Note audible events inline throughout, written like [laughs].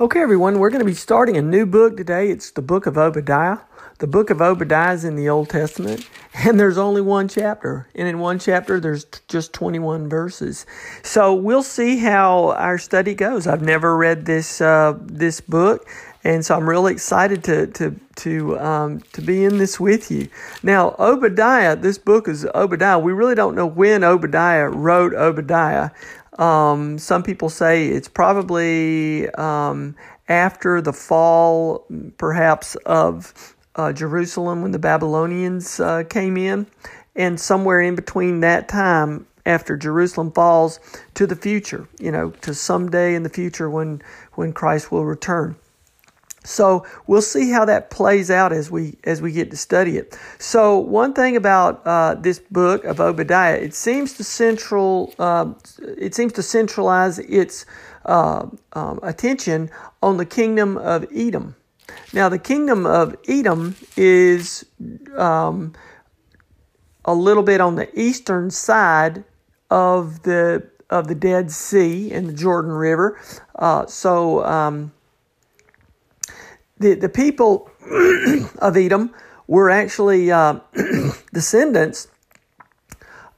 Okay, everyone, we're going to be starting a new book today. It's the book of Obadiah. The book of Obadiah is in the Old Testament, [laughs] and there's only one chapter. And in one chapter, there's just 21 verses. So we'll see how our study goes. I've never read this uh, this book, and so I'm really excited to to to um, to be in this with you. Now, Obadiah, this book is Obadiah. We really don't know when Obadiah wrote Obadiah. Um, some people say it's probably um, after the fall, perhaps, of uh, Jerusalem when the Babylonians uh, came in, and somewhere in between that time after Jerusalem falls to the future, you know, to someday in the future when when Christ will return. So we'll see how that plays out as we as we get to study it. So one thing about uh, this book of Obadiah, it seems to central uh, it seems to centralize its uh, um, attention on the kingdom of Edom. Now the kingdom of Edom is um, a little bit on the eastern side of the of the Dead Sea and the Jordan River. Uh, so. Um, the, the people [clears throat] of Edom were actually uh, [clears throat] descendants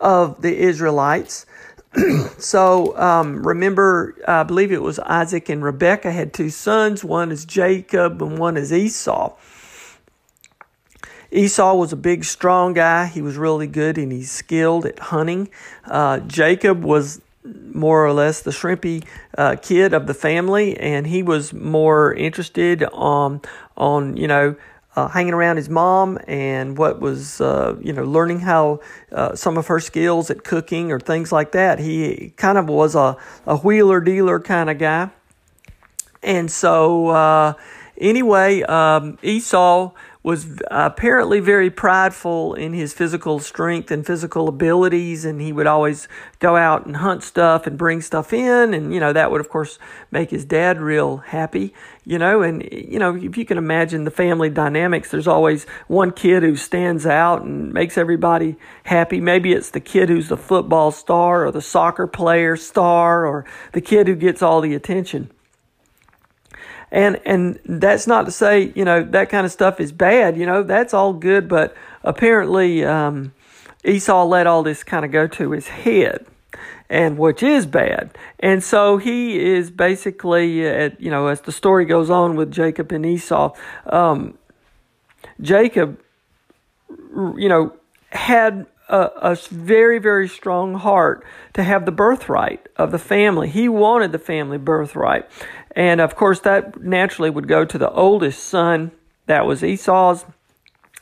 of the Israelites. [clears throat] so um, remember, I believe it was Isaac and Rebekah had two sons. One is Jacob and one is Esau. Esau was a big, strong guy. He was really good and he's skilled at hunting. Uh, Jacob was more or less the shrimpy uh, kid of the family, and he was more interested on on you know uh, hanging around his mom and what was uh, you know learning how uh, some of her skills at cooking or things like that. He kind of was a a wheeler dealer kind of guy, and so uh, anyway, um, Esau was apparently very prideful in his physical strength and physical abilities, and he would always go out and hunt stuff and bring stuff in, and you know that would of course make his dad real happy, you know, and you know if you can imagine the family dynamics, there's always one kid who stands out and makes everybody happy. Maybe it's the kid who's the football star or the soccer player star or the kid who gets all the attention. And and that's not to say you know that kind of stuff is bad. You know that's all good, but apparently um, Esau let all this kind of go to his head, and which is bad. And so he is basically, at, you know, as the story goes on with Jacob and Esau, um, Jacob, you know, had a, a, very, very strong heart to have the birthright of the family. He wanted the family birthright. And of course, that naturally would go to the oldest son. That was Esau's.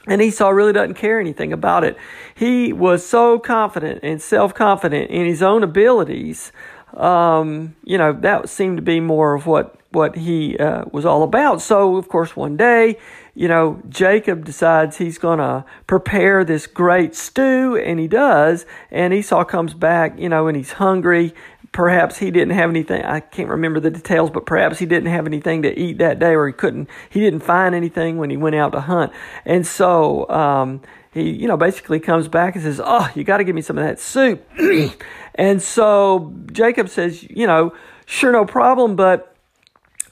And Esau really doesn't care anything about it. He was so confident and self confident in his own abilities. Um, you know, that seemed to be more of what, what he uh, was all about. So, of course, one day, you know, Jacob decides he's going to prepare this great stew, and he does. And Esau comes back, you know, and he's hungry perhaps he didn't have anything i can't remember the details but perhaps he didn't have anything to eat that day or he couldn't he didn't find anything when he went out to hunt and so um, he, you know, basically comes back and says, Oh, you got to give me some of that soup. [clears throat] and so Jacob says, You know, sure, no problem, but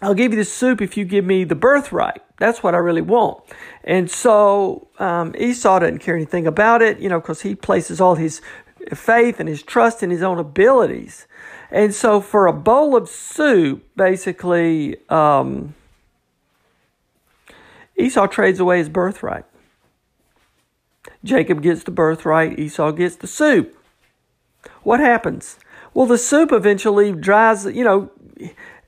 I'll give you the soup if you give me the birthright. That's what I really want. And so um, Esau doesn't care anything about it, you know, because he places all his faith and his trust in his own abilities. And so for a bowl of soup, basically, um, Esau trades away his birthright. Jacob gets the birthright, Esau gets the soup. What happens? Well, the soup eventually dries, you know,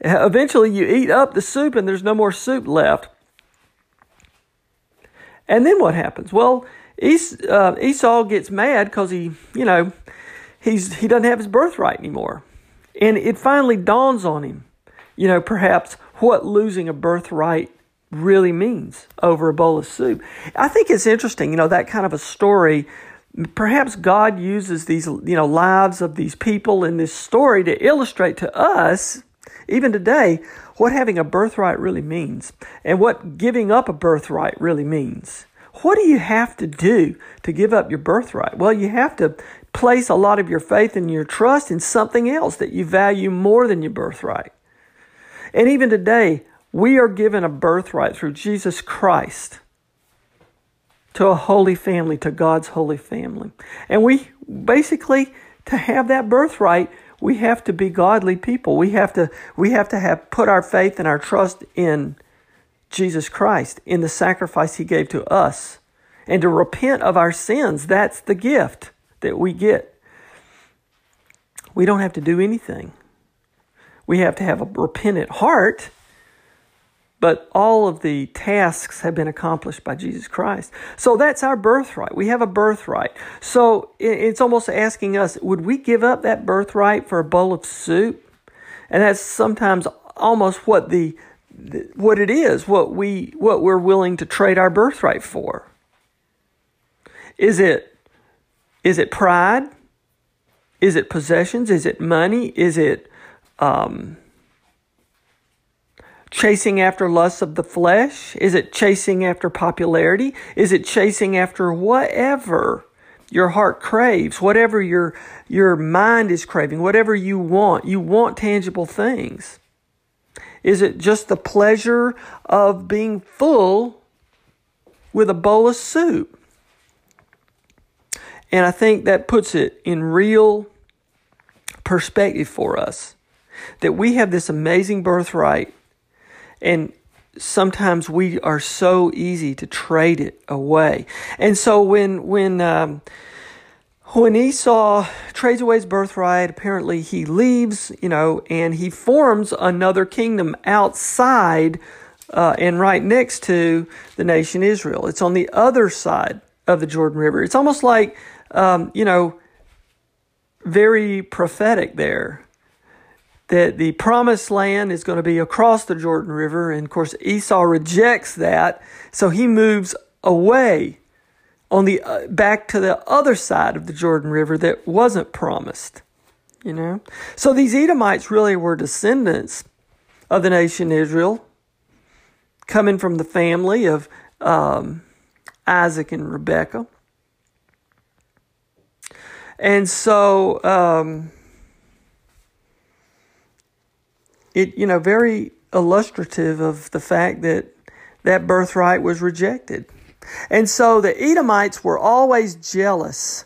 eventually you eat up the soup and there's no more soup left. And then what happens? Well, uh, Esau gets mad because he, you know, he's he doesn't have his birthright anymore, and it finally dawns on him, you know, perhaps what losing a birthright really means over a bowl of soup. I think it's interesting, you know, that kind of a story. Perhaps God uses these, you know, lives of these people in this story to illustrate to us, even today, what having a birthright really means and what giving up a birthright really means. What do you have to do to give up your birthright? Well, you have to place a lot of your faith and your trust in something else that you value more than your birthright. And even today, we are given a birthright through Jesus Christ to a holy family, to God's holy family. And we basically, to have that birthright, we have to be godly people. We have to, we have to have put our faith and our trust in Jesus Christ, in the sacrifice he gave to us, and to repent of our sins. That's the gift that we get. We don't have to do anything. We have to have a repentant heart but all of the tasks have been accomplished by Jesus Christ. So that's our birthright. We have a birthright. So it's almost asking us, would we give up that birthright for a bowl of soup? And that's sometimes almost what the what it is, what we what we're willing to trade our birthright for. Is it is it pride? Is it possessions? Is it money? Is it um, chasing after lusts of the flesh? Is it chasing after popularity? Is it chasing after whatever your heart craves, whatever your, your mind is craving, whatever you want? You want tangible things. Is it just the pleasure of being full with a bowl of soup? And I think that puts it in real perspective for us that we have this amazing birthright and sometimes we are so easy to trade it away. And so when when um, when Esau trades away his birthright, apparently he leaves, you know, and he forms another kingdom outside uh, and right next to the nation Israel. It's on the other side of the Jordan River. It's almost like, um, you know, very prophetic there that the promised land is going to be across the Jordan River. And of course, Esau rejects that. So he moves away on the uh, back to the other side of the Jordan River that wasn't promised. You know? So these Edomites really were descendants of the nation Israel, coming from the family of um, Isaac and Rebekah. And so, um, it you know very illustrative of the fact that that birthright was rejected. And so the Edomites were always jealous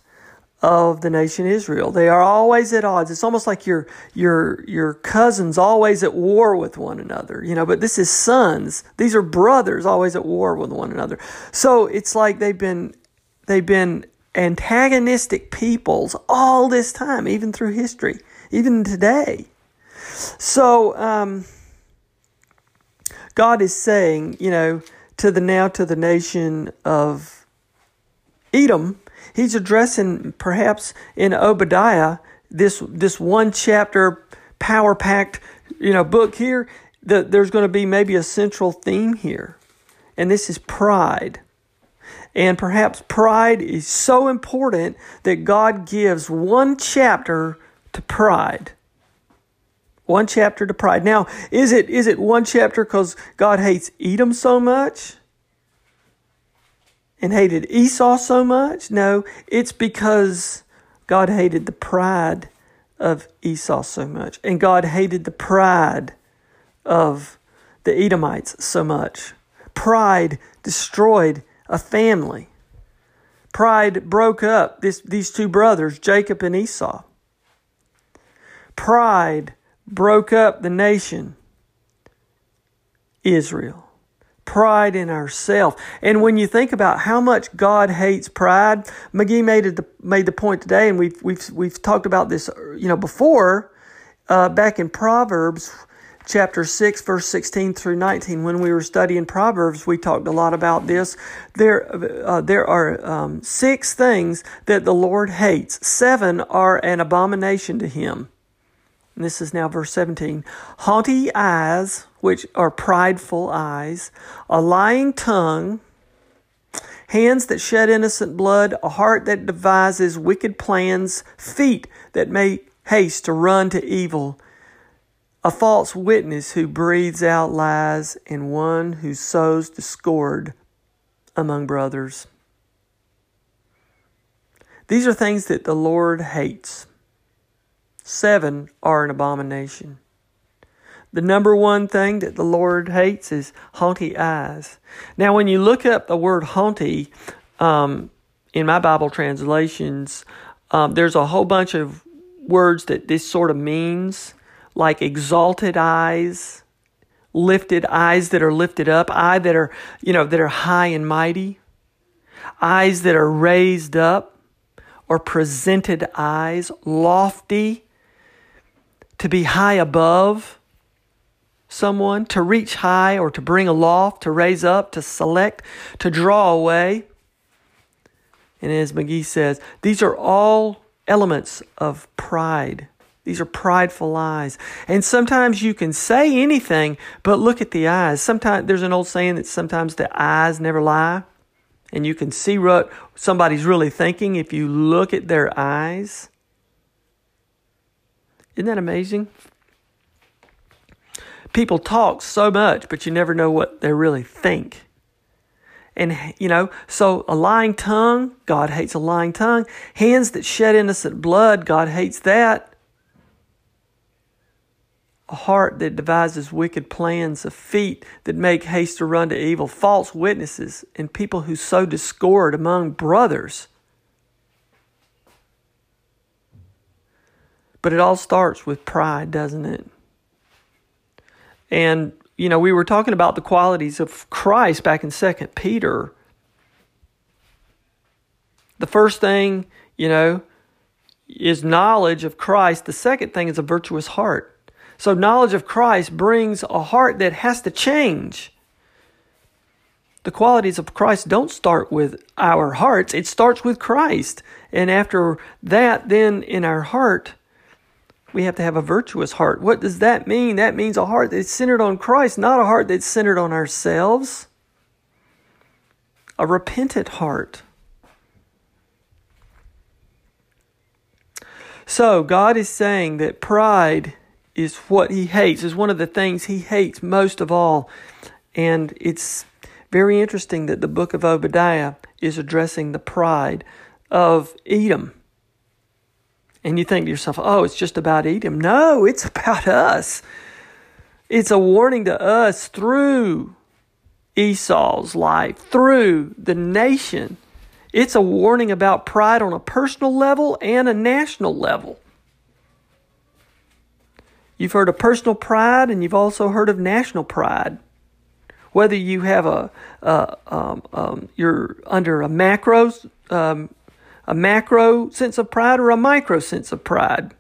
of the nation Israel. They are always at odds. It's almost like your your your cousins always at war with one another, you know, but this is sons. These are brothers always at war with one another. So it's like they've been they've been antagonistic peoples all this time, even through history, even today. So, um, God is saying, you know, to the now to the nation of Edom, He's addressing perhaps in Obadiah this this one chapter power packed you know book here that there's going to be maybe a central theme here, and this is pride. And perhaps pride is so important that God gives one chapter to pride. One chapter to pride. Now, is it is it one chapter because God hates Edom so much? and hated Esau so much? No, it's because God hated the pride of Esau so much. And God hated the pride of the Edomites so much. Pride destroyed a family. Pride broke up this, these two brothers, Jacob and Esau. Pride broke up the nation, Israel pride in ourselves. And when you think about how much God hates pride, McGee made it the, made the point today, and we've we've we've talked about this, you know, before, uh, back in Proverbs chapter 6 verse 16 through 19 when we were studying proverbs we talked a lot about this. There uh, there are um, six things that the lord hates. Seven are an abomination to him. And this is now verse 17 haughty eyes which are prideful eyes, a lying tongue, hands that shed innocent blood, a heart that devises wicked plans, feet that make haste to run to evil, a false witness who breathes out lies, and one who sows discord among brothers. These are things that the Lord hates. Seven are an abomination. The number one thing that the Lord hates is haughty eyes. Now, when you look up the word haughty um, in my Bible translations, um, there's a whole bunch of words that this sort of means, like exalted eyes, lifted eyes that are lifted up, eyes that are, you know, that are high and mighty, eyes that are raised up, or presented eyes, lofty, to be high above someone, to reach high or to bring aloft, to raise up, to select, to draw away. And as McGee says, these are all elements of pride. These are prideful lies. And sometimes you can say anything, but look at the eyes. Sometimes there's an old saying that sometimes the eyes never lie. And you can see what somebody's really thinking if you look at their eyes. Isn't that amazing? people talk so much, but you never know what they really think. And, you know, so a lying tongue, God hates a lying tongue. Hands that shed innocent blood, God hates that. A heart that devises wicked plans, of feet that make haste to run to evil, false witnesses, and people who sow discord among brothers. But it all starts with pride, doesn't it? And, you know, we were talking about the qualities of Christ back in Second Peter. The first thing, you know, is knowledge of Christ. The second thing is a virtuous heart. So, knowledge of Christ brings a heart that has to change. The qualities of Christ don't start with our hearts, it starts with Christ. And after that, then in our heart, we have to have a virtuous heart. What does that mean? That means a heart that's centered on Christ, not a heart that's centered on ourselves. A repentant heart. So, God is saying that pride is what He hates, is one of the things He hates most of all. And it's very interesting that the book of Obadiah is addressing the pride of Edom. And you think to yourself, oh, it's just about Edom. No, it's [laughs] about us. It's a warning to us through Esau's life, through the nation. It's a warning about pride on a personal level and a national level. You've heard of personal pride and you've also heard of national pride. Whether you have a, um, um, you're under a macro um, a macro sense of pride or a micro sense of pride.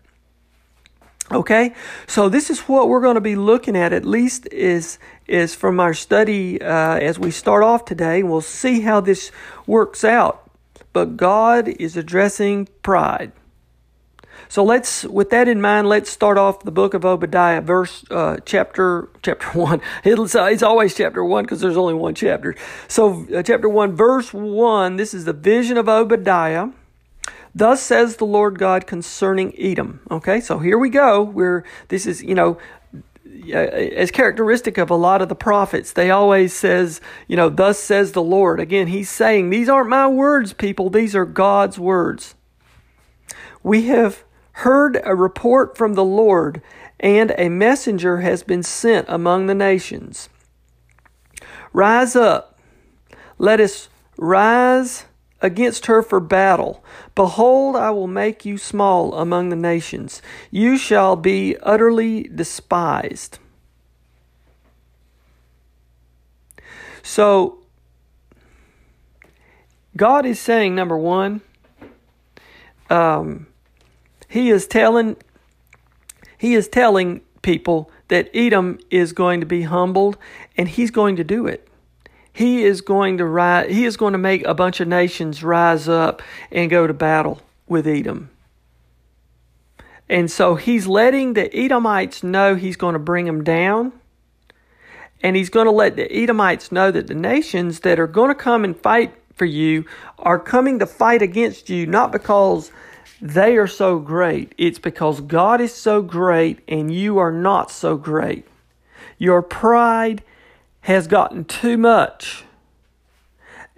Okay, so this is what we're going to be looking at. At least is is from our study uh, as we start off today. We'll see how this works out. But God is addressing pride. So let's, with that in mind, let's start off the book of Obadiah, verse uh, chapter chapter [laughs] one. It's, uh, it's always chapter one because there's only one chapter. So uh, chapter one, verse one. This is the vision of Obadiah. Thus says the Lord God concerning Edom. Okay, so here we go. We're this is you know as characteristic of a lot of the prophets, they always says, you know, thus says the Lord. Again, he's saying, these aren't my words, people. These are God's words. We have heard a report from the Lord, and a messenger has been sent among the nations. Rise up. Let us rise against her for battle. Behold, I will make you small among the nations. You shall be utterly despised. So, God is saying, number one, um, He is telling He is telling people that Edom is going to be humbled, and He's going to do it he is going to rise, he is going to make a bunch of nations rise up and go to battle with Edom. And so he's letting the Edomites know he's going to bring them down. And he's going to let the Edomites know that the nations that are going to come and fight for you are coming to fight against you, not because they are so great. It's because God is so great and you are not so great. Your pride has gotten too much.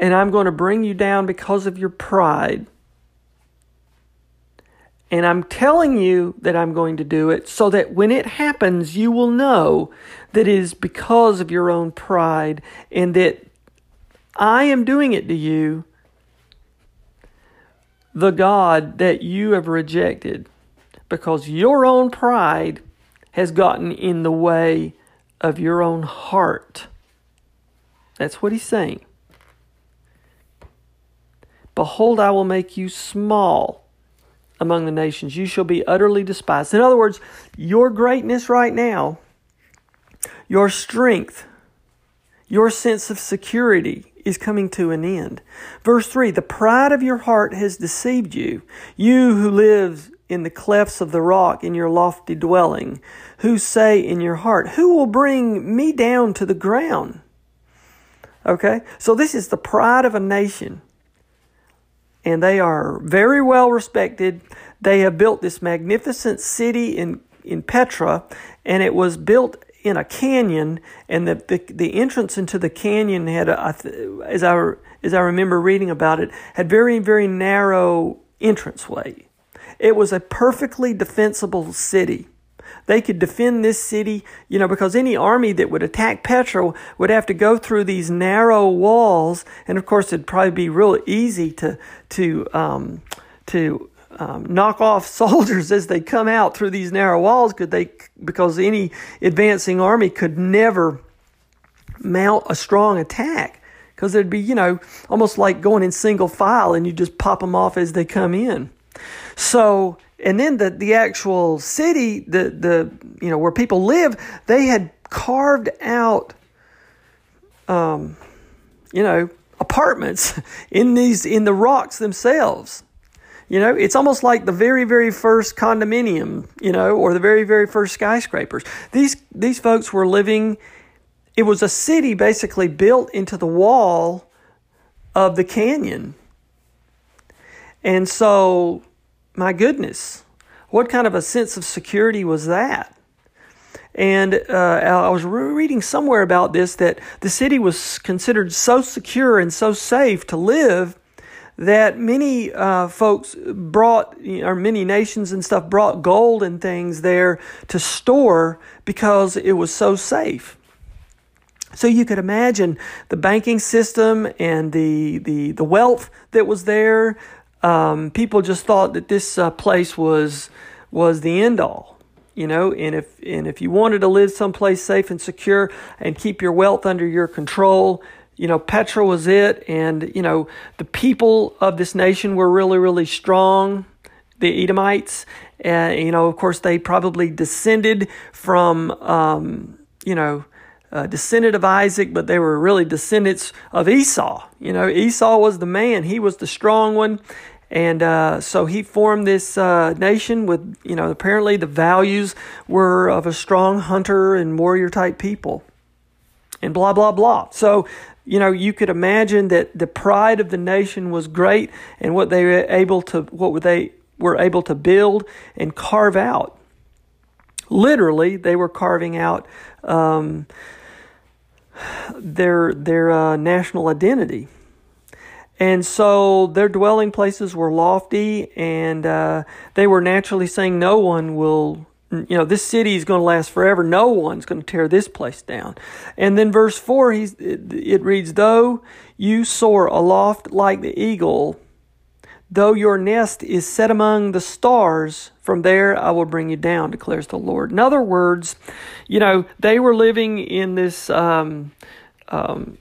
And I'm going to bring you down because of your pride. And I'm telling you that I'm going to do it so that when it happens, you will know that it is because of your own pride and that I am doing it to you, the God that you have rejected, because your own pride has gotten in the way of your own heart. That's what he's saying. Behold, I will make you small among the nations. You shall be utterly despised. In other words, your greatness right now, your strength, your sense of security is coming to an end. Verse 3 The pride of your heart has deceived you, you who live in the clefts of the rock in your lofty dwelling, who say in your heart, Who will bring me down to the ground? Okay? So this is the pride of a nation. And they are very well respected. They have built this magnificent city in, in Petra, and it was built in a canyon, and the, the, the entrance into the canyon had, a, as I as I remember reading about it, had very very narrow entranceway. It was a perfectly defensible city. They could defend this city, you know, because any army that would attack Petra would have to go through these narrow walls, and of course it'd probably be real easy to to um, to um, knock off [laughs] soldiers as they come out through these narrow walls, could they? Because any advancing army could never mount a strong attack because it'd be, you know, almost like going in single file and you just pop them off as they come in. So and then the the actual city, the the you know where people live, they had carved out, um, you know, apartments [laughs] in these in the rocks themselves. You know, it's almost like the very, very first condominium, you know, or the very, very first skyscrapers. These these folks were living. It was a city basically built into the wall of the canyon, and so my goodness, what kind of a sense of security was that? And uh, I was reading somewhere about this that the city was considered so secure and so safe to live that many uh, folks brought, or many nations and stuff brought gold and things there to store because it was so safe. So you could imagine the banking system and the, the, the wealth that was there, um, people just thought that this uh, place was was the end all, you know. And if and if you wanted to live someplace safe and secure and keep your wealth under your control, you know, Petra was it. And you know, the people of this nation were really really strong. The Edomites, and you know, of course, they probably descended from um, you know uh, descendant of Isaac, but they were really descendants of Esau. You know, Esau was the man, he was the strong one. And uh, so he formed this uh, nation with, you know, apparently the values were of a strong hunter and warrior type people, and blah, blah, blah. So, you know, you could imagine that the pride of the nation was great and what they were able to, what they were able to build and carve out. literally, they were carving out um, their their uh, national identity. And so their dwelling places were lofty, and uh, they were naturally saying, No one will, you know, this city is going to last forever. No one's going to tear this place down. And then verse 4, he's, it, it reads, Though you soar aloft like the eagle, though your nest is set among the stars, from there I will bring you down, declares the Lord. In other words, you know, they were living in this. Um, um,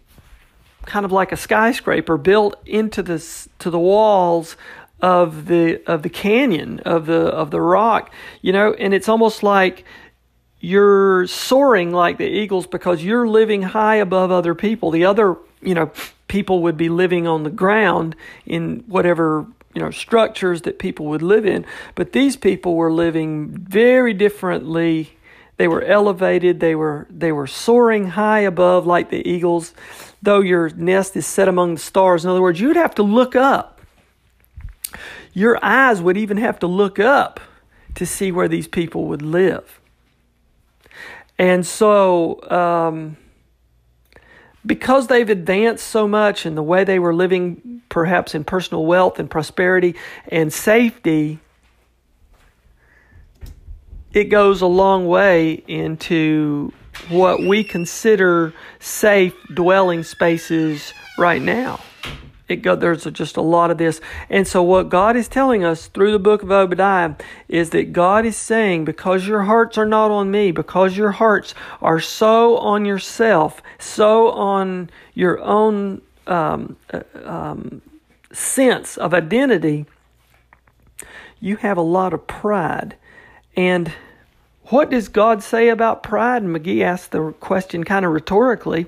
kind of like a skyscraper built into this to the walls of the of the canyon of the of the rock you know? And it's almost like you're soaring like the eagles because you're living high above other people. The other you know people would be living on the ground in whatever you know structures that people would live in. But these people were living very differently. They were elevated. They were they were soaring high above like the eagles. Though your nest is set among the stars. In other words, you'd have to look up. Your eyes would even have to look up to see where these people would live. And so, um, because they've advanced so much in the way they were living, perhaps in personal wealth and prosperity and safety, it goes a long way into what we consider safe dwelling spaces right now. It go, there's just a lot of this. And so, what God is telling us through the book of Obadiah is that God is saying, because your hearts are not on me, because your hearts are so on yourself, so on your own um, uh, um, sense of identity, you have a lot of pride. And what does God say about pride? And McGee asked the question kind of rhetorically.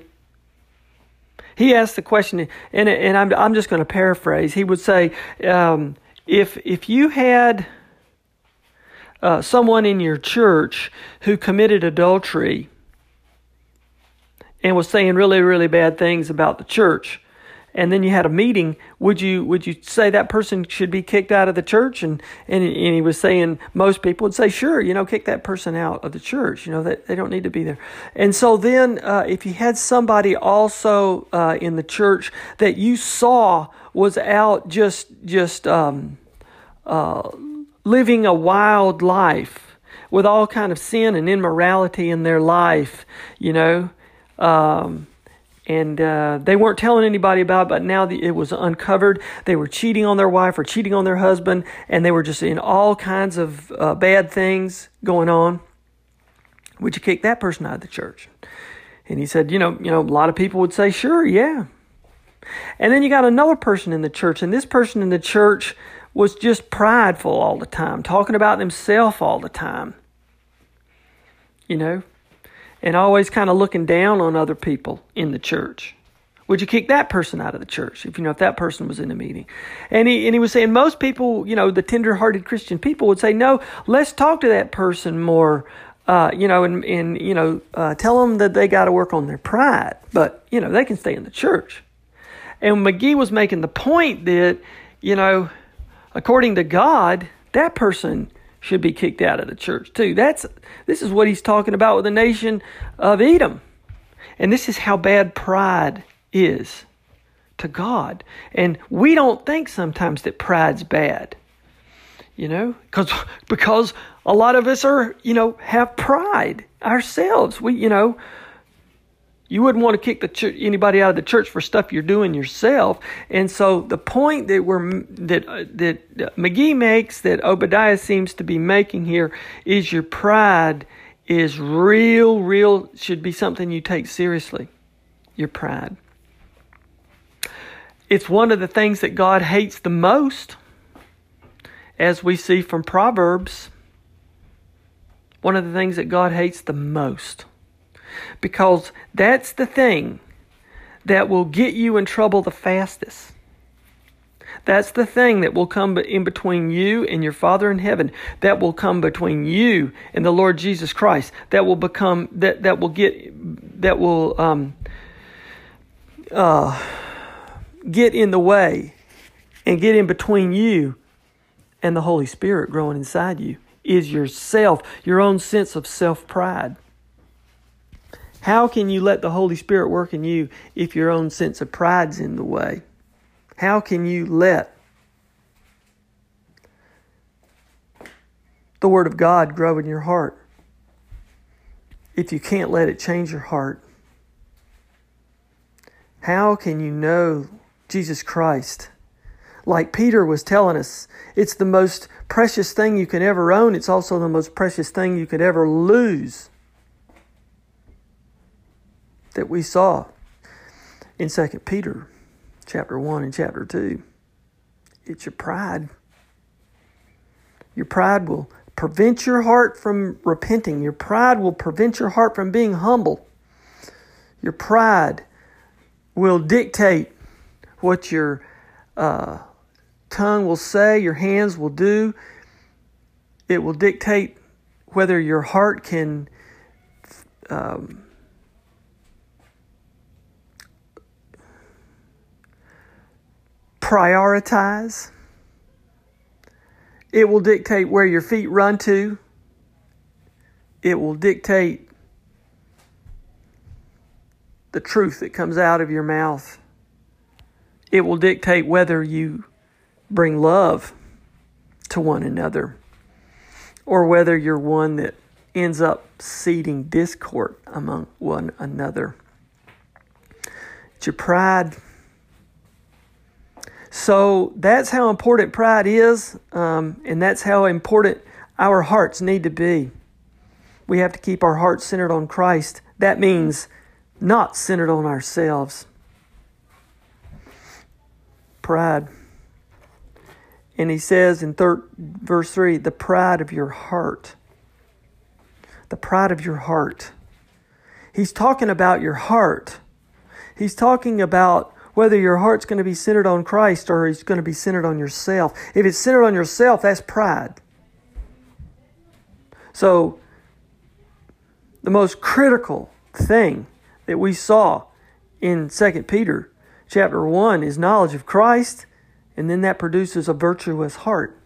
He asked the question, and, and I'm, I'm just going to paraphrase. He would say, um, if, if you had uh, someone in your church who committed adultery and was saying really, really bad things about the church, and then you had a meeting, would you would you say that person should be kicked out of the church? And and, and he was saying most people would say, sure, you know, kick that person out of the church. You know that they don't need to be there. And so then, uh, if you had somebody also uh, in the church that you saw was out just just um, uh, living a wild life with all kind of sin and immorality in their life, you know. Um, and uh, they weren't telling anybody about it, but now the, it was uncovered. They were cheating on their wife or cheating on their husband, and they were just in all kinds of uh, bad things going on. Would you kick that person out of the church? And he said, you know, you know, a lot of people would say, sure, yeah. And then you got another person in the church, and this person in the church was just prideful all the time, talking about himself all the time. You know, and always kind of looking down on other people in the church. Would you kick that person out of the church if you know if that person was in the meeting? And he and he was saying most people, you know, the tender-hearted Christian people would say, no, let's talk to that person more. Uh, you know, and, and you know, uh, tell them that they got to work on their pride, but you know, they can stay in the church. And McGee was making the point that, you know, according to God, that person should be kicked out of the church too. That's this is what he's talking about with the nation of Edom. And this is how bad pride is to God. And we don't think sometimes that pride's bad. You know, because because a lot of us are, you know, have pride ourselves. We, you know, you wouldn't want to kick the anybody out of the church for stuff you're doing yourself. And so the point that we're that uh, that McGee makes that Obadiah seems to be making here is your pride is real, real should be something you take seriously. Your pride. It's one of the things that God hates the most, as we see from Proverbs. One of the things that God hates the most because that's the thing that will get you in trouble the fastest. That's the thing that will come in between you and your Father in heaven. That will come between you and the Lord Jesus Christ. That will become that that will get that will um, uh, get in the way and get in between you and the Holy Spirit growing inside you is yourself, your own sense of self pride. How can you let the Holy Spirit work in you if your own sense of pride's in the way? How can you let the Word of God grow in your heart if you can't let it change your heart? How can you know Jesus Christ? Like Peter was telling us, it's the most precious thing you can ever own. It's also the most precious thing you could ever lose that we saw in 2 Peter chapter 1 and chapter 2. It's your pride. Your pride will prevent your heart from repenting. Your pride will prevent your heart from being humble. Your pride will dictate what your uh, tongue will say, your hands will do. It will dictate whether your heart can um, prioritize. It will dictate where your feet run to. It will dictate the truth that comes out of your mouth. It will dictate whether you bring love to one another or whether you're one that ends up seeding discord among one another. It's your pride so that's how important pride is, um, and that's how important our hearts need to be. We have to keep our hearts centered on Christ. That means not centered on ourselves. Pride. And he says in third, verse 3 the pride of your heart. The pride of your heart. He's talking about your heart. He's talking about whether your heart's going to be centered on Christ or it's going to be centered on yourself. If it's centered on yourself, that's pride. So, the most critical thing that we saw in 2 Peter chapter 1 is knowledge of Christ, and then that produces a virtuous heart.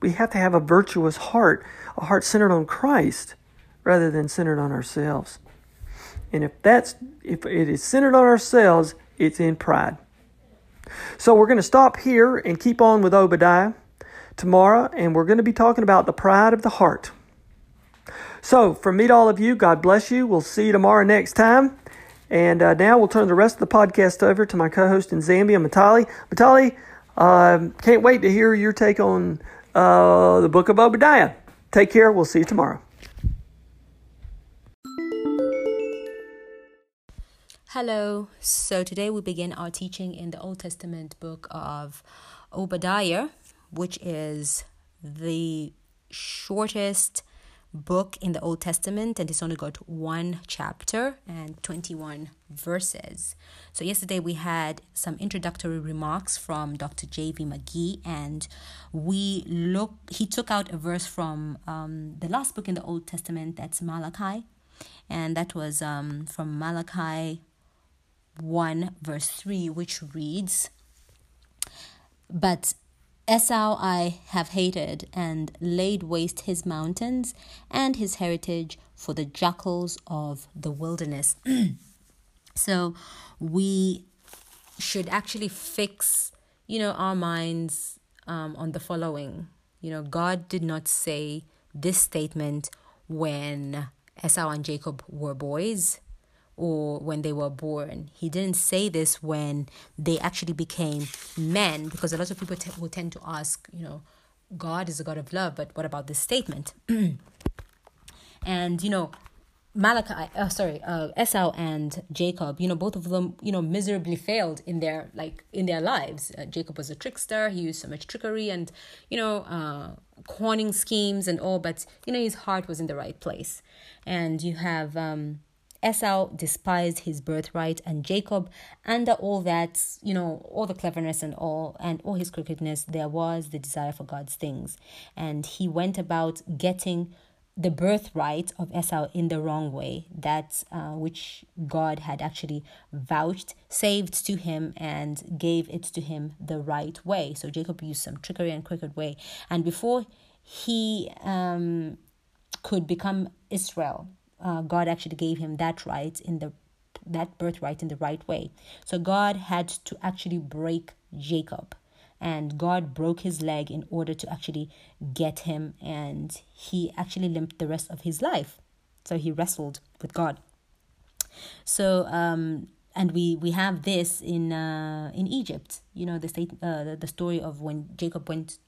We have to have a virtuous heart, a heart centered on Christ rather than centered on ourselves. And if that's if it is centered on ourselves, it's in pride. So we're going to stop here and keep on with Obadiah tomorrow, and we're going to be talking about the pride of the heart. So, from me to all of you, God bless you. We'll see you tomorrow next time. And uh, now we'll turn the rest of the podcast over to my co host in Zambia, Matali. Matali, uh, can't wait to hear your take on uh, the book of Obadiah. Take care. We'll see you tomorrow. Hello. So today we begin our teaching in the Old Testament book of Obadiah, which is the shortest book in the Old Testament and it's only got one chapter and 21 verses. So yesterday we had some introductory remarks from Dr. J.V. McGee and we look he took out a verse from um, the last book in the Old Testament that's Malachi and that was um, from Malachi 1, verse 3, which reads, But Esau I have hated and laid waste his mountains and his heritage for the jackals of the wilderness. [clears throat] so we should actually fix, you know, our minds um, on the following. You know, God did not say this statement when Esau and Jacob were boys or when they were born. He didn't say this when they actually became men, because a lot of people t- will tend to ask, you know, God is a God of love, but what about this statement? [clears throat] and, you know, Malachi, uh, sorry, uh, Esau and Jacob, you know, both of them, you know, miserably failed in their like in their lives. Uh, Jacob was a trickster; he used so much trickery and, you know, uh, conning schemes and all. But you know, his heart was in the right place. And you have um, Esau despised his birthright, and Jacob, under all that, you know, all the cleverness and all, and all his crookedness, there was the desire for God's things. And he went about getting the birthright of Esau in the wrong way, that uh, which God had actually vouched, saved to him, and gave it to him the right way. So Jacob used some trickery and crooked way. And before he um, could become Israel. Uh, God actually gave him that right in the that birthright in the right way. So God had to actually break Jacob and God broke his leg in order to actually get him and he actually limped the rest of his life. So he wrestled with God. So um and we we have this in uh in Egypt. You know the state uh the, the story of when Jacob went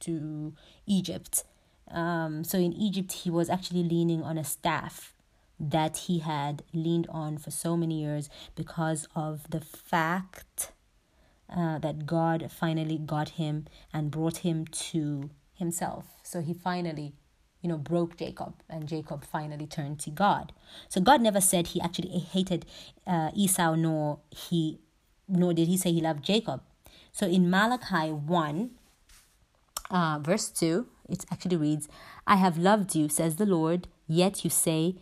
to Egypt. Um so in Egypt he was actually leaning on a staff that he had leaned on for so many years because of the fact uh, that God finally got him and brought him to himself. So he finally, you know, broke Jacob, and Jacob finally turned to God. So God never said he actually hated uh, Esau, nor he, nor did he say he loved Jacob. So in Malachi one, uh, verse two, it actually reads, "I have loved you," says the Lord. Yet you say,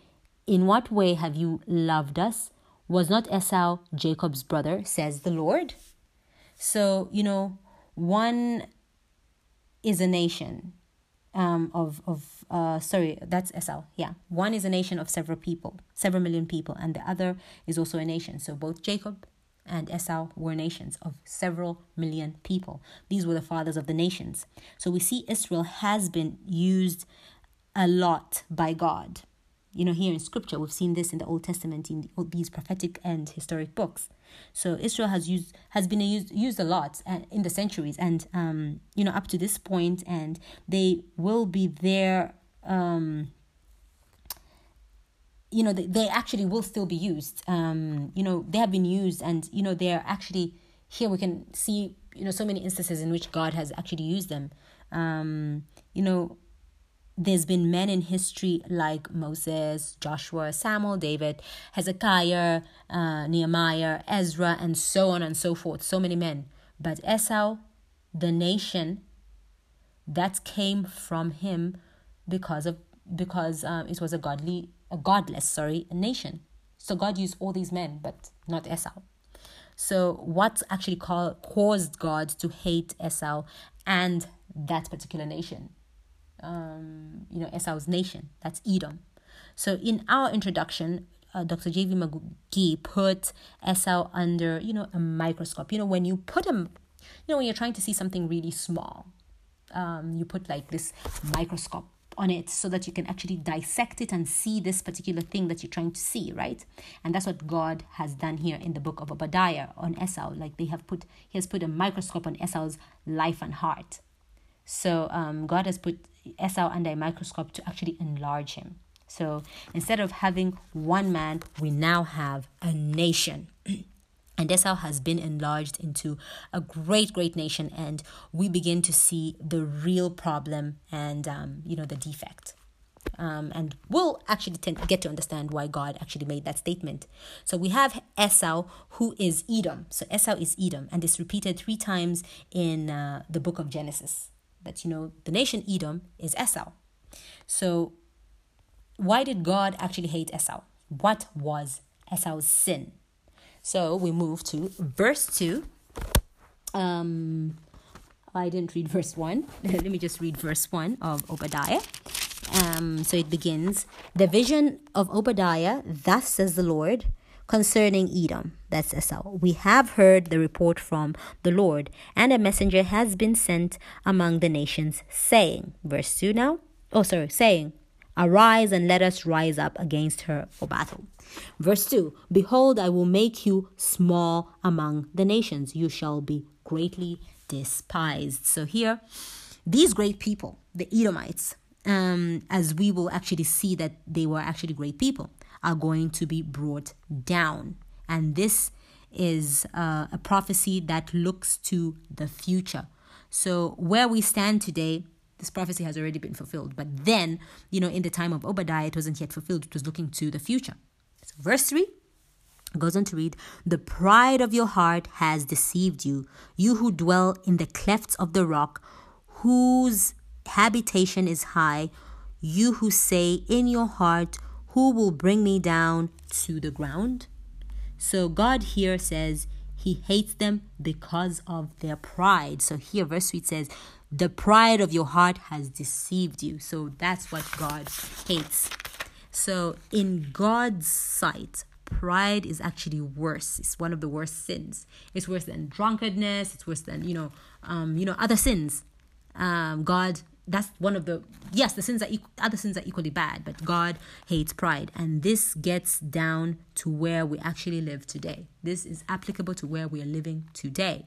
"In what way have you loved us?" Was not Esau Jacob's brother? Says the Lord. So, you know, one is a nation um, of, of uh, sorry, that's Esau. Yeah. One is a nation of several people, several million people, and the other is also a nation. So both Jacob and Esau were nations of several million people. These were the fathers of the nations. So we see Israel has been used a lot by God. You know, here in scripture, we've seen this in the Old Testament in these prophetic and historic books. So Israel has used has been used used a lot uh, in the centuries, and um, you know up to this point, and they will be there. Um, you know, they, actually will still be used. Um, you know, they have been used, and you know they are actually here. We can see you know so many instances in which God has actually used them. Um, you know, there's been men in history like Moses, Joshua, Samuel, David, Hezekiah, uh, Nehemiah, Ezra, and so on and so forth. So many men. But Esau, the nation, that came from him because of because um, it was a godly, a godless, sorry, a nation. So God used all these men, but not Esau. So what actually call, caused God to hate Esau and that particular nation? um, you know, Esau's nation. That's Edom. So in our introduction, uh, Dr. J.V. McGee put Esau under, you know, a microscope. You know, when you put him, you know, when you're trying to see something really small, um, you put like this microscope on it so that you can actually dissect it and see this particular thing that you're trying to see, right? And that's what God has done here in the book of Obadiah on Esau. Like they have put, He has put a microscope on Esau's life and heart. So um, God has put Esau under a microscope to actually enlarge him. So instead of having one man, we now have a nation. [clears throat] And Esau has been enlarged into a great, great nation, and we begin to see the real problem and um, you know the defect. Um, and we'll actually tend, get to understand why God actually made that statement. So we have Esau, who is Edom. So Esau is Edom, and it's repeated three times in uh, the book of Genesis that you know the nation Edom is Esau. So why did God actually hate Esau? What was Esau's sin? So we move to verse 2. Um I didn't read verse 1. [laughs] Let me just read verse 1 of Obadiah. Um, so it begins The vision of Obadiah, thus says the Lord, concerning Edom, that's Esau. We have heard the report from the Lord, and a messenger has been sent among the nations, saying, verse 2 now, oh, sorry, saying, Arise and let us rise up against her for battle. Verse 2 Behold, I will make you small among the nations. You shall be greatly despised. So here, these great people, the Edomites, um, as we will actually see that they were actually great people are going to be brought down. And this is uh, a prophecy that looks to the future. So, where we stand today, this prophecy has already been fulfilled. But then, you know, in the time of Obadiah, it wasn't yet fulfilled. It was looking to the future. Verse 3 goes on to read The pride of your heart has deceived you, you who dwell in the clefts of the rock, whose habitation is high, you who say in your heart, who will bring me down to the ground? So God here says he hates them because of their pride. So here, verse 3 says, the pride of your heart has deceived you. So that's what God hates. So, in God's sight, pride is actually worse. It's one of the worst sins. It's worse than drunkenness. It's worse than you know, um, you know, other sins. Um, God that's one of the yes the sins are other sins are equally bad but god hates pride and this gets down to where we actually live today this is applicable to where we are living today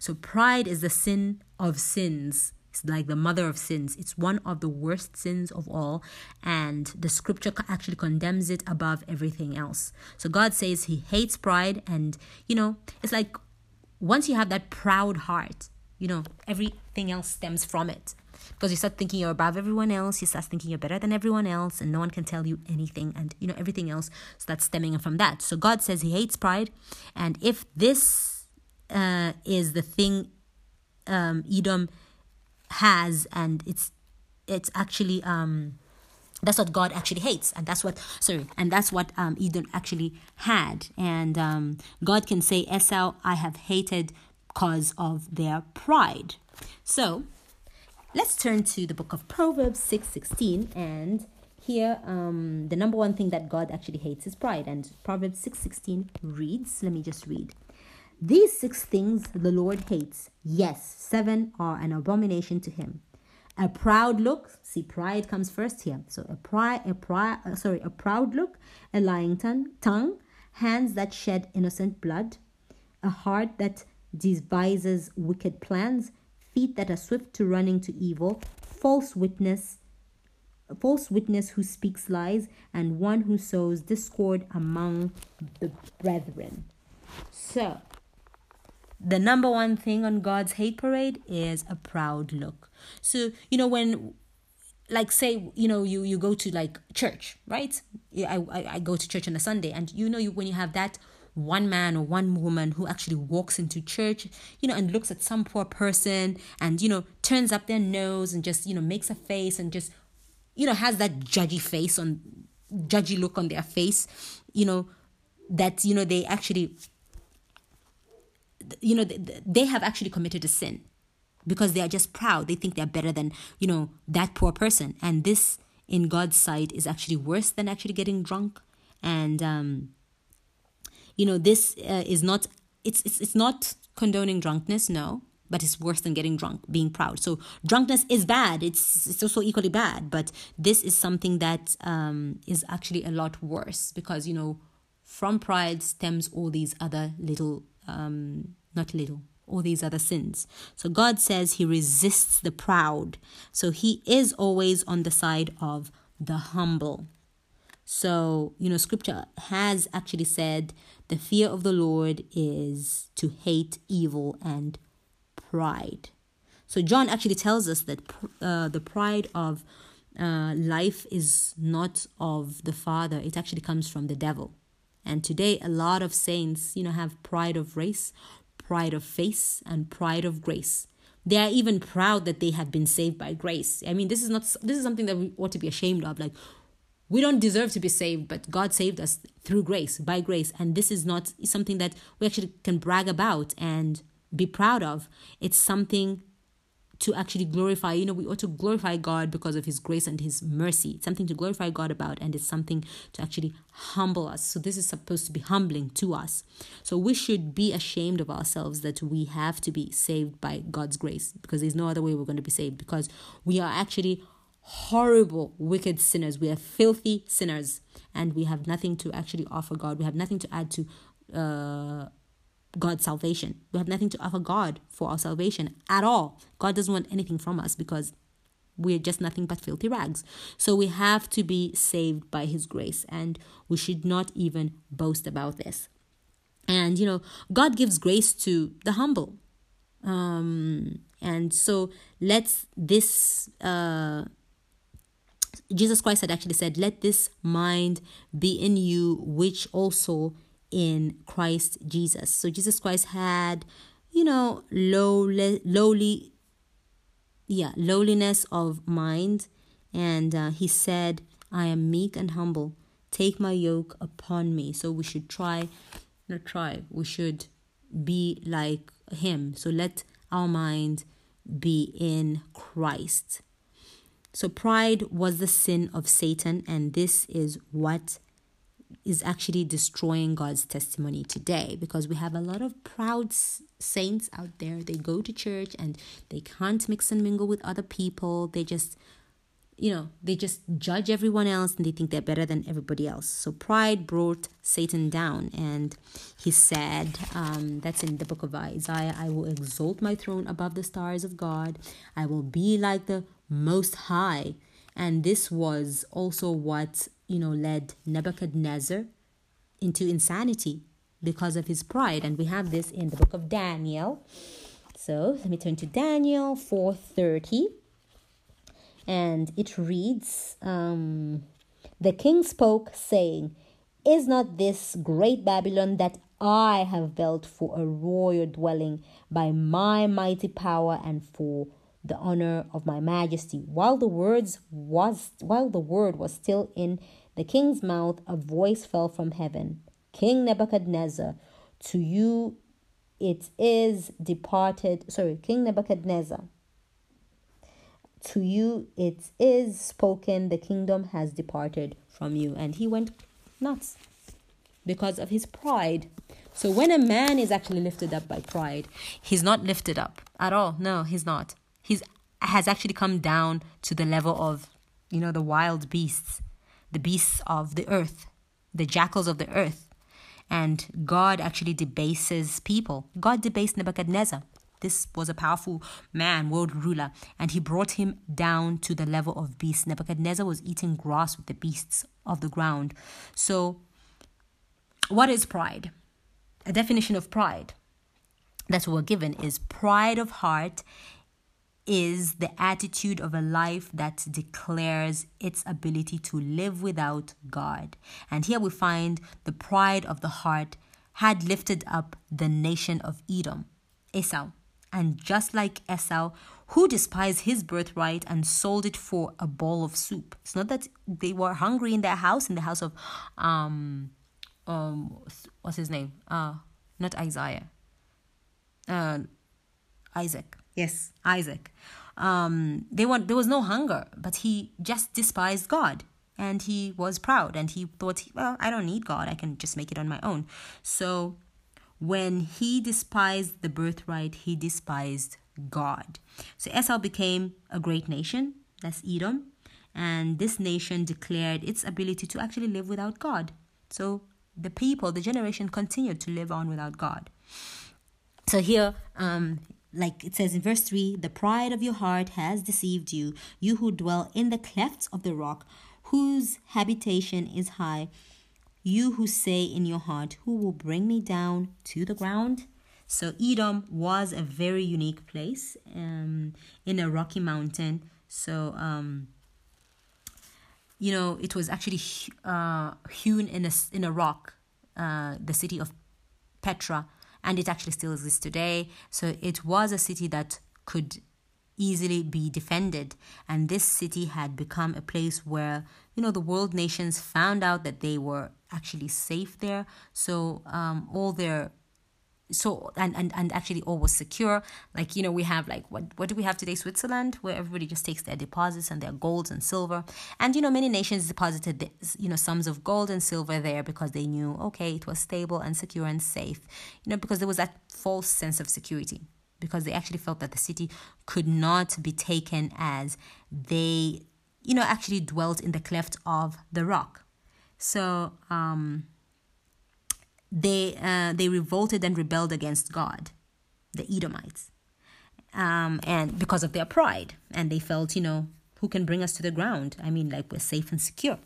so pride is the sin of sins it's like the mother of sins. It's one of the worst sins of all and the scripture actually condemns it above everything else. So god says he hates pride and you know it's like once you have that proud heart you know everything else stems from it. Because you start thinking you're above everyone else you start thinking you're better than everyone else and no one can tell you anything and you know everything else starts stemming from that. So god says he hates pride and if this uh, is the thing um, edom has and it's it's actually um that's what God actually hates, and that's what sorry, and that's what um, Edom actually had. And um, God can say, Esau, I have hated cause of their pride. So let's turn to the book of Proverbs 6:16 and here um, the number one thing that God actually hates is pride and Proverbs 6:16 reads let me just read these six things the Lord hates. Yes seven are an abomination to him. A proud look see pride comes first here. So a pride a pride uh, sorry a proud look a lying tongue tongue hands that shed innocent blood a heart that devises wicked plans feet that are swift to running to evil, false witness, false witness who speaks lies, and one who sows discord among the brethren. So, the number one thing on God's hate parade is a proud look. So, you know, when like say you know you you go to like church right I, I i go to church on a sunday and you know you when you have that one man or one woman who actually walks into church, you know, and looks at some poor person and, you know, turns up their nose and just, you know, makes a face and just, you know, has that judgy face on, judgy look on their face, you know, that, you know, they actually, you know, they have actually committed a sin because they are just proud. They think they're better than, you know, that poor person. And this, in God's sight, is actually worse than actually getting drunk. And, um, you know this uh, is not it's, it's it's not condoning drunkenness no but it's worse than getting drunk being proud so drunkenness is bad it's it's also equally bad but this is something that um, is actually a lot worse because you know from pride stems all these other little um, not little all these other sins. So God says he resists the proud. So he is always on the side of the humble. So, you know, scripture has actually said the fear of the Lord is to hate evil and pride. So, John actually tells us that uh, the pride of uh, life is not of the Father, it actually comes from the devil. And today, a lot of saints, you know, have pride of race, pride of face, and pride of grace. They are even proud that they have been saved by grace. I mean, this is not this is something that we ought to be ashamed of. Like, we don't deserve to be saved, but God saved us through grace, by grace. And this is not something that we actually can brag about and be proud of. It's something to actually glorify. You know, we ought to glorify God because of His grace and His mercy. It's something to glorify God about, and it's something to actually humble us. So, this is supposed to be humbling to us. So, we should be ashamed of ourselves that we have to be saved by God's grace because there's no other way we're going to be saved because we are actually horrible, wicked sinners. We are filthy sinners, and we have nothing to actually offer God. We have nothing to add to uh, God's salvation. We have nothing to offer God for our salvation at all. God doesn't want anything from us because we're just nothing but filthy rags. So we have to be saved by His grace, and we should not even boast about this. And you know, God gives grace to the humble. Um, and so let's this uh Jesus Christ had actually said, Let this mind be in you, which also in Christ Jesus. So Jesus Christ had, you know, lowly, lowly, yeah, lowliness of mind. And uh, he said, I am meek and humble. Take my yoke upon me. So we should try, not try, we should be like him. So let our mind be in Christ. So, pride was the sin of Satan, and this is what is actually destroying God's testimony today because we have a lot of proud saints out there. They go to church and they can't mix and mingle with other people. They just you know, they just judge everyone else and they think they're better than everybody else. So pride brought Satan down, and he said, um, that's in the book of Isaiah, I will exalt my throne above the stars of God, I will be like the Most High. And this was also what, you know, led Nebuchadnezzar into insanity because of his pride. And we have this in the book of Daniel. So let me turn to Daniel 430 and it reads um, The king spoke, saying, Is not this great Babylon that I have built for a royal dwelling by my mighty power and for the honor of my majesty? While the words was while the word was still in the king's mouth, a voice fell from heaven. King Nebuchadnezzar, to you it is departed. Sorry, King Nebuchadnezzar to you it is spoken, the kingdom has departed from you. And he went nuts because of his pride. So when a man is actually lifted up by pride, he's not lifted up at all. No, he's not. He's has actually come down to the level of, you know, the wild beasts, the beasts of the earth, the jackals of the earth. And God actually debases people. God debased Nebuchadnezzar. This was a powerful man, world ruler, and he brought him down to the level of beasts. Nebuchadnezzar was eating grass with the beasts of the ground. So, what is pride? A definition of pride that we're given is pride of heart is the attitude of a life that declares its ability to live without God. And here we find the pride of the heart had lifted up the nation of Edom, Esau. And just like Esau, who despised his birthright and sold it for a bowl of soup. It's not that they were hungry in their house, in the house of um um what's his name? Uh not Isaiah. Uh Isaac. Yes, Isaac. Um they want there was no hunger, but he just despised God and he was proud and he thought, well, I don't need God. I can just make it on my own. So when he despised the birthright, he despised God. So Esau became a great nation, that's Edom, and this nation declared its ability to actually live without God. So the people, the generation continued to live on without God. So here, um, like it says in verse 3 the pride of your heart has deceived you, you who dwell in the clefts of the rock, whose habitation is high you who say in your heart, Who will bring me down to the ground? So, Edom was a very unique place um, in a rocky mountain. So, um, you know, it was actually uh, hewn in a, in a rock, uh, the city of Petra, and it actually still exists today. So, it was a city that could easily be defended. And this city had become a place where, you know, the world nations found out that they were actually safe there. So um, all their so and, and and actually all was secure. Like you know we have like what what do we have today? Switzerland where everybody just takes their deposits and their golds and silver. And you know many nations deposited you know sums of gold and silver there because they knew okay it was stable and secure and safe you know because there was that false sense of security because they actually felt that the city could not be taken as they you know actually dwelt in the cleft of the rock. So um, they uh, they revolted and rebelled against God, the Edomites, um, and because of their pride, and they felt, you know, who can bring us to the ground? I mean, like we're safe and secure.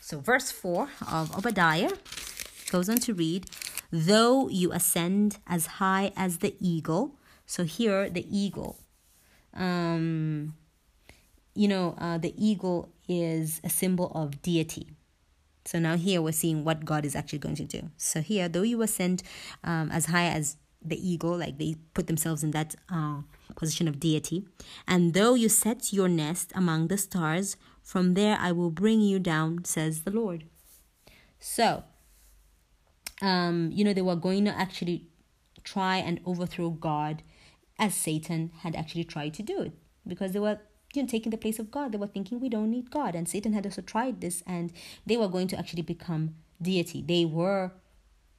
So verse four of Obadiah goes on to read, "Though you ascend as high as the eagle." So here, the eagle. Um, you know, uh, the eagle is a symbol of deity so now here we're seeing what God is actually going to do. So here, though you were sent um, as high as the eagle, like they put themselves in that uh, position of deity, and though you set your nest among the stars, from there I will bring you down, says the Lord. So, um, you know, they were going to actually try and overthrow God as Satan had actually tried to do it because they were you know taking the place of God. They were thinking we don't need God, and Satan had also tried this, and they were going to actually become deity. They were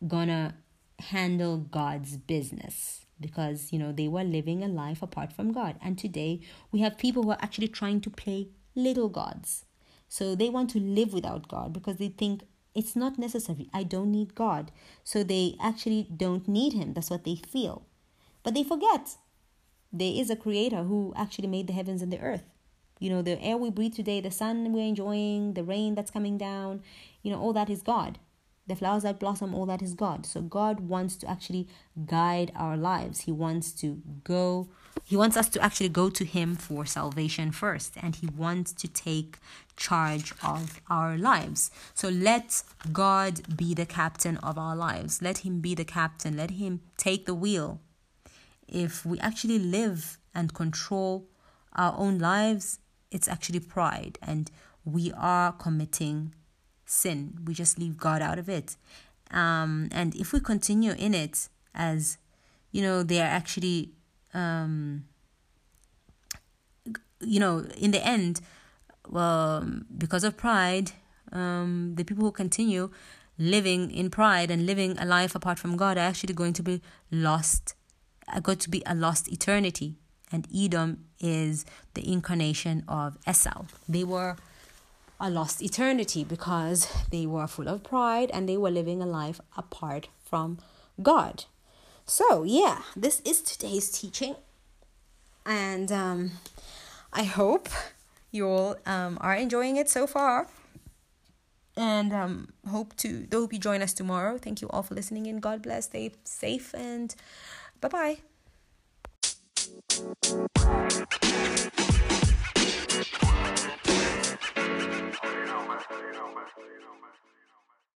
gonna handle God's business because you know they were living a life apart from God. And today we have people who are actually trying to play little gods. So they want to live without God because they think it's not necessary. I don't need God. So they actually don't need him. That's what they feel. But they forget there is a creator who actually made the heavens and the earth. You know, the air we breathe today, the sun we're enjoying, the rain that's coming down, you know, all that is God. The flowers that blossom, all that is God. So God wants to actually guide our lives. He wants to go, He wants us to actually go to Him for salvation first. And He wants to take charge of our lives. So let God be the captain of our lives. Let Him be the captain. Let Him take the wheel if we actually live and control our own lives, it's actually pride and we are committing sin. We just leave God out of it. Um, and if we continue in it as, you know, they are actually, um, you know, in the end, well, because of pride, um, the people who continue living in pride and living a life apart from God are actually going to be lost going to be a lost eternity. And Edom is the incarnation of Esau. They were a lost eternity because they were full of pride and they were living a life apart from God. So, yeah, this is today's teaching. And um, I hope you all um, are enjoying it so far. And um, hope to hope you join us tomorrow. Thank you all for listening in. God bless. Stay safe and Bye bye.